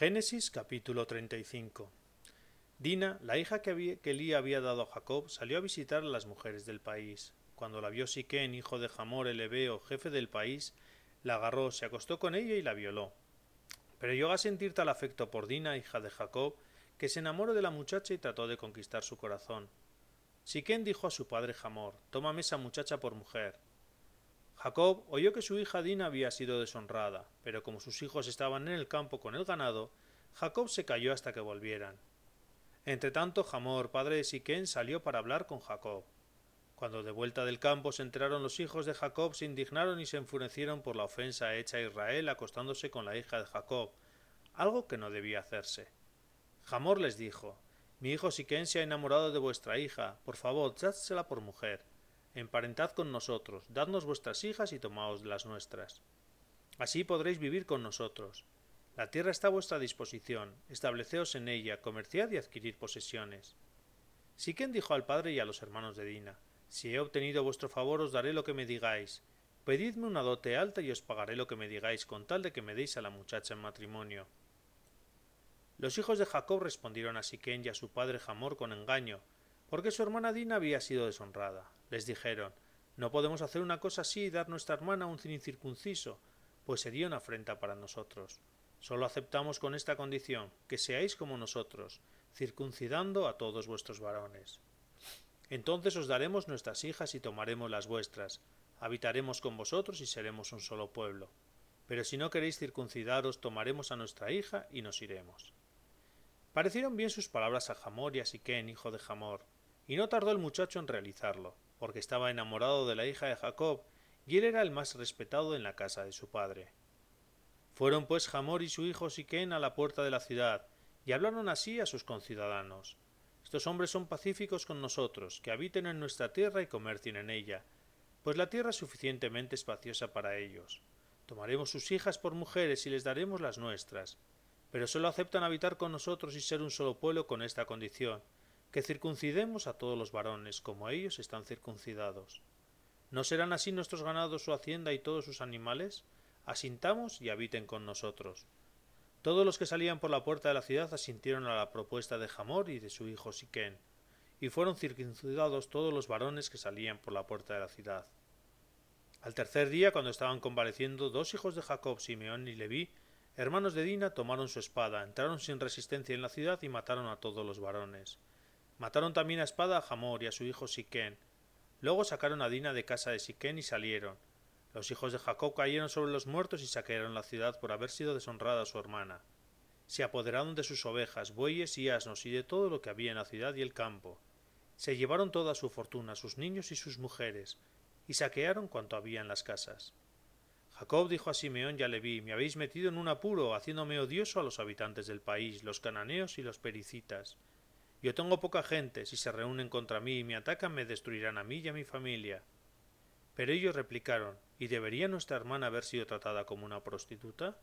Génesis capítulo 35 Dina, la hija que, había, había dado a Jacob, salió a visitar a las mujeres del país. Cuando la vio Siquén, hijo de Jamor el Ebeo, jefe del país, la agarró, se acostó con ella y la violó. Pero llegó a sentir tal afecto por Dina, hija de Jacob, que se enamoró de la muchacha y trató de conquistar su corazón. Siquén dijo a su padre Jamor, Tómame esa muchacha por mujer. Jacob oyó que su hija Dina había sido deshonrada, pero como sus hijos estaban en el campo con el ganado, Jacob se calló hasta que volvieran. Entretanto, Jamor, padre de Siquén, salió para hablar con Jacob. Cuando de vuelta del campo se enteraron los hijos de Jacob, se indignaron y se enfurecieron por la ofensa hecha a Israel acostándose con la hija de Jacob, algo que no debía hacerse. Jamor les dijo Mi hijo Siquén se ha enamorado de vuestra hija, por favor, dádsela por mujer. Emparentad con nosotros, dadnos vuestras hijas y tomaos las nuestras. Así podréis vivir con nosotros. La tierra está a vuestra disposición, estableceos en ella, comerciad y adquirid posesiones. Siquén dijo al padre y a los hermanos de Dina, Si he obtenido vuestro favor os daré lo que me digáis. Pedidme una dote alta y os pagaré lo que me digáis, con tal de que me deis a la muchacha en matrimonio. Los hijos de Jacob respondieron a Siquén y a su padre Jamor con engaño, porque su hermana Dina había sido deshonrada. Les dijeron, No podemos hacer una cosa así y dar nuestra hermana a un incircunciso, pues sería una afrenta para nosotros. Solo aceptamos con esta condición, que seáis como nosotros, circuncidando a todos vuestros varones. Entonces os daremos nuestras hijas y tomaremos las vuestras, habitaremos con vosotros y seremos un solo pueblo. Pero si no queréis circuncidaros, tomaremos a nuestra hija y nos iremos. Parecieron bien sus palabras a Jamor y a Siquén, hijo de Jamor, y no tardó el muchacho en realizarlo, porque estaba enamorado de la hija de Jacob, y él era el más respetado en la casa de su padre. Fueron pues Jamor y su hijo Siquén a la puerta de la ciudad, y hablaron así a sus conciudadanos. Estos hombres son pacíficos con nosotros, que habiten en nuestra tierra y comercien en ella, pues la tierra es suficientemente espaciosa para ellos. Tomaremos sus hijas por mujeres y les daremos las nuestras, pero sólo aceptan habitar con nosotros y ser un solo pueblo con esta condición, que circuncidemos a todos los varones, como ellos están circuncidados. ¿No serán así nuestros ganados, su hacienda y todos sus animales? asintamos y habiten con nosotros. Todos los que salían por la puerta de la ciudad asintieron a la propuesta de Jamor y de su hijo Siquén, y fueron circuncidados todos los varones que salían por la puerta de la ciudad. Al tercer día, cuando estaban convaleciendo, dos hijos de Jacob, Simeón y Leví, hermanos de Dina, tomaron su espada, entraron sin resistencia en la ciudad y mataron a todos los varones. Mataron también a espada a Jamor y a su hijo Siquén. Luego sacaron a Dina de casa de Siquén y salieron, los hijos de Jacob cayeron sobre los muertos y saquearon la ciudad por haber sido deshonrada su hermana. Se apoderaron de sus ovejas, bueyes y asnos y de todo lo que había en la ciudad y el campo. Se llevaron toda su fortuna, sus niños y sus mujeres, y saquearon cuanto había en las casas. Jacob dijo a Simeón y a Leví, me habéis metido en un apuro, haciéndome odioso a los habitantes del país, los cananeos y los pericitas. Yo tengo poca gente, si se reúnen contra mí y me atacan me destruirán a mí y a mi familia. Pero ellos replicaron ¿Y debería nuestra hermana haber sido tratada como una prostituta?